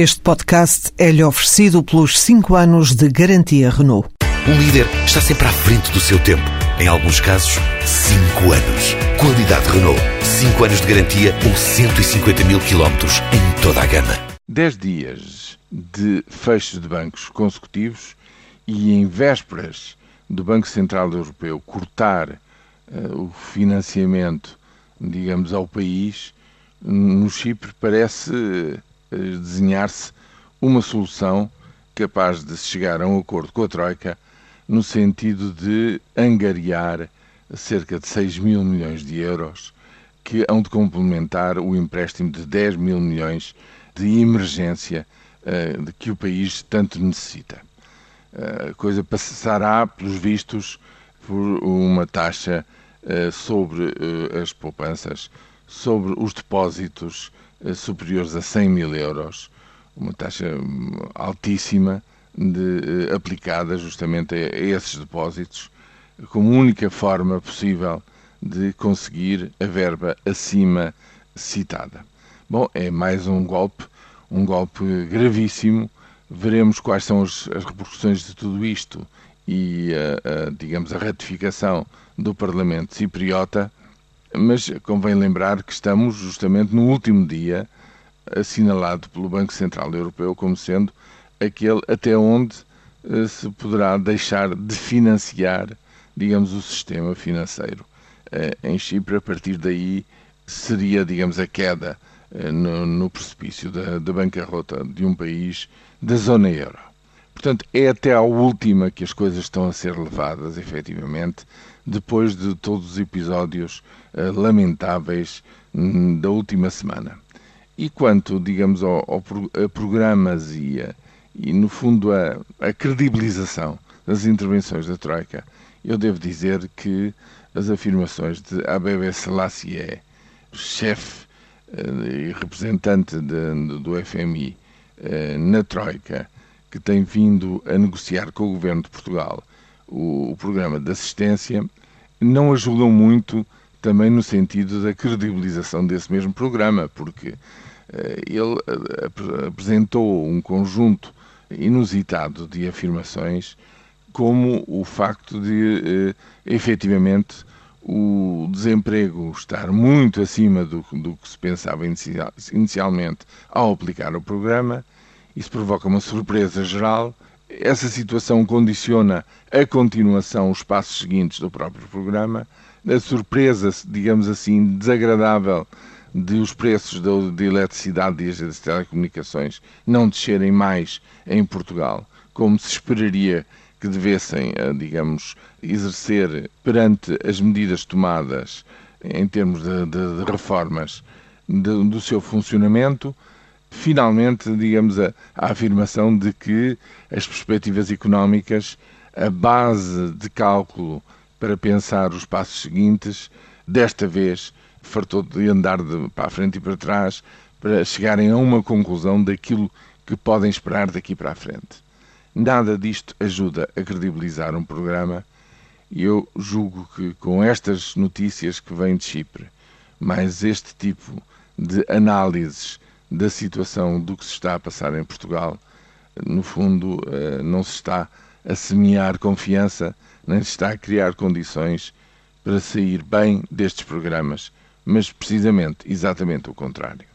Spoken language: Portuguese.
Este podcast é-lhe oferecido pelos 5 anos de garantia Renault. Um líder está sempre à frente do seu tempo. Em alguns casos, 5 anos. Qualidade Renault. 5 anos de garantia ou 150 mil quilómetros em toda a gama. 10 dias de fechos de bancos consecutivos e em vésperas do Banco Central Europeu cortar uh, o financiamento, digamos, ao país, no Chipre parece uh, desenhar-se uma solução capaz de chegar a um acordo com a Troika no sentido de angariar cerca de 6 mil milhões de euros que hão de complementar o empréstimo de 10 mil milhões de emergência uh, de que o país tanto necessita. Uh, a coisa passará, pelos vistos, por uma taxa uh, sobre as poupanças, sobre os depósitos superiores a 100 mil euros, uma taxa hum, altíssima de, aplicada justamente a, esses depósitos, como única forma possível de conseguir a verba acima citada. Bom, é mais um golpe, um golpe gravíssimo. Veremos quais são as, as repercussões de tudo isto e, a, digamos, a ratificação do Parlamento cipriota, mas convém lembrar que estamos justamente no último dia assinalado pelo Banco Central Europeu como sendo aquele até onde uh, se poderá deixar de financiar, digamos, o sistema financeiro uh, em Chipre. A partir daí seria, digamos, a queda uh, no, no, precipício da, da bancarrota de um país da zona euro. Portanto, é até à última que as coisas estão a ser levadas, efetivamente, depois de todos os episódios lamentáveis hum, da última semana. E quanto, digamos, ao, ao a programas e a, e, no fundo, a, a credibilização das intervenções da Troika, eu devo dizer que as afirmações de Abebe Selassie, chefe eh, e representante de, do FMI eh, na Troika, que tem vindo a negociar com o governo de Portugal o, o programa de assistência, não ajudam muito também no sentido da credibilização desse mesmo programa, porque eh, ele apresentou um conjunto inusitado de afirmações, como o facto de, eh, efetivamente, o desemprego estar muito acima do, do que se pensava inicial, inicialmente ao aplicar o programa. Isso provoca uma surpresa geral. Essa situação condiciona a continuação, os passos seguintes do próprio programa. A surpresa, digamos assim, desagradável de os preços de, de eletricidade e das telecomunicações não descerem mais em Portugal, como se esperaria que devessem, eh, digamos, exercer perante as medidas tomadas em termos de, de, de reformas do seu funcionamento, finalmente, digamos, a, a, afirmação de que as perspectivas económicas, a base de cálculo para pensar os passos seguintes, desta vez fartou de andar de, para a frente e para trás para chegarem a uma conclusão daquilo que podem esperar daqui para a frente. Nada disto ajuda a credibilizar um programa e eu julgo que com estas notícias que vêm de Chipre, mais este tipo de análises da situação do que se está a passar em Portugal, no fundo eh, não se está a semear confiança, nem se está a criar condições para sair bem destes programas mas precisamente exatamente o contrário.